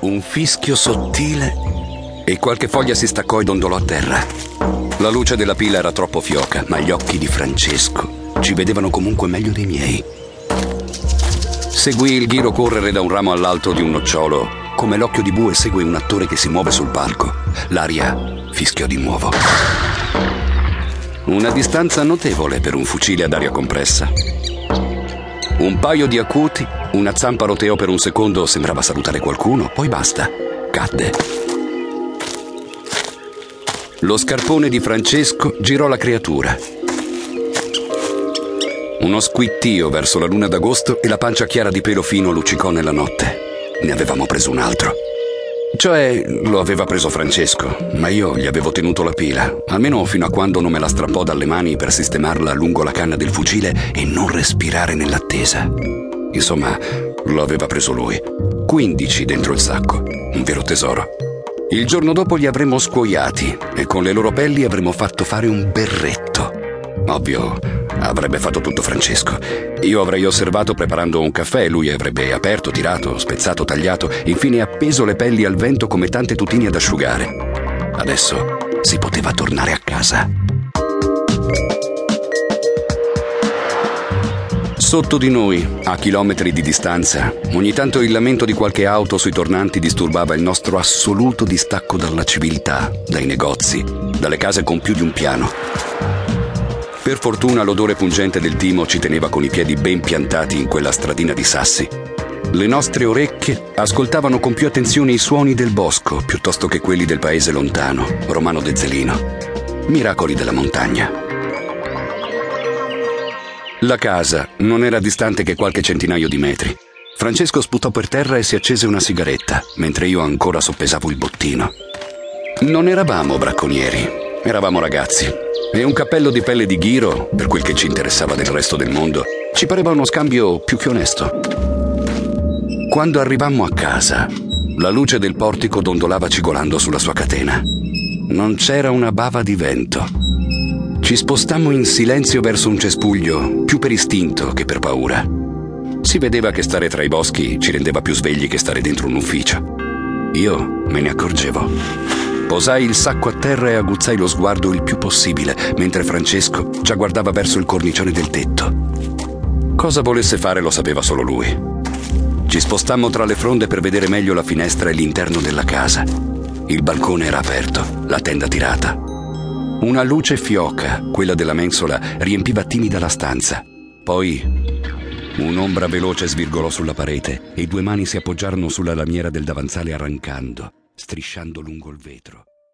un fischio sottile e qualche foglia si staccò e dondolò a terra. La luce della pila era troppo fioca, ma gli occhi di Francesco ci vedevano comunque meglio dei miei. Seguì il ghiro correre da un ramo all'altro di un nocciolo, come l'occhio di bue segue un attore che si muove sul palco. L'aria fischiò di nuovo. Una distanza notevole per un fucile ad aria compressa. Un paio di acuti, una zampa roteò per un secondo, sembrava salutare qualcuno, poi basta. Cadde. Lo scarpone di Francesco girò la creatura. Uno squittio verso la luna d'agosto e la pancia chiara di pelo fino luccicò nella notte. Ne avevamo preso un altro. Cioè, lo aveva preso Francesco, ma io gli avevo tenuto la pila, almeno fino a quando non me la strappò dalle mani per sistemarla lungo la canna del fucile e non respirare nell'attesa. Insomma, lo aveva preso lui. 15 dentro il sacco, un vero tesoro. Il giorno dopo li avremmo scuoiati e con le loro pelli avremmo fatto fare un berretto. Ovvio, avrebbe fatto tutto Francesco. Io avrei osservato preparando un caffè, lui avrebbe aperto, tirato, spezzato, tagliato, infine appeso le pelli al vento come tante tutine ad asciugare. Adesso si poteva tornare a casa. Sotto di noi, a chilometri di distanza, ogni tanto il lamento di qualche auto sui tornanti disturbava il nostro assoluto distacco dalla civiltà, dai negozi, dalle case con più di un piano. Per fortuna l'odore pungente del timo ci teneva con i piedi ben piantati in quella stradina di sassi. Le nostre orecchie ascoltavano con più attenzione i suoni del bosco piuttosto che quelli del paese lontano, Romano de Zelino. Miracoli della montagna. La casa non era distante che qualche centinaio di metri. Francesco sputò per terra e si accese una sigaretta, mentre io ancora soppesavo il bottino. Non eravamo bracconieri, eravamo ragazzi. E un cappello di pelle di ghiro, per quel che ci interessava del resto del mondo, ci pareva uno scambio più che onesto. Quando arrivammo a casa, la luce del portico dondolava cigolando sulla sua catena. Non c'era una bava di vento. Ci spostammo in silenzio verso un cespuglio, più per istinto che per paura. Si vedeva che stare tra i boschi ci rendeva più svegli che stare dentro un ufficio. Io me ne accorgevo. Posai il sacco a terra e aguzzai lo sguardo il più possibile, mentre Francesco già guardava verso il cornicione del tetto. Cosa volesse fare lo sapeva solo lui. Ci spostammo tra le fronde per vedere meglio la finestra e l'interno della casa. Il balcone era aperto, la tenda tirata. Una luce fioca, quella della mensola, riempiva timida la stanza. Poi un'ombra veloce svirgolò sulla parete e due mani si appoggiarono sulla lamiera del davanzale arrancando, strisciando lungo il vetro.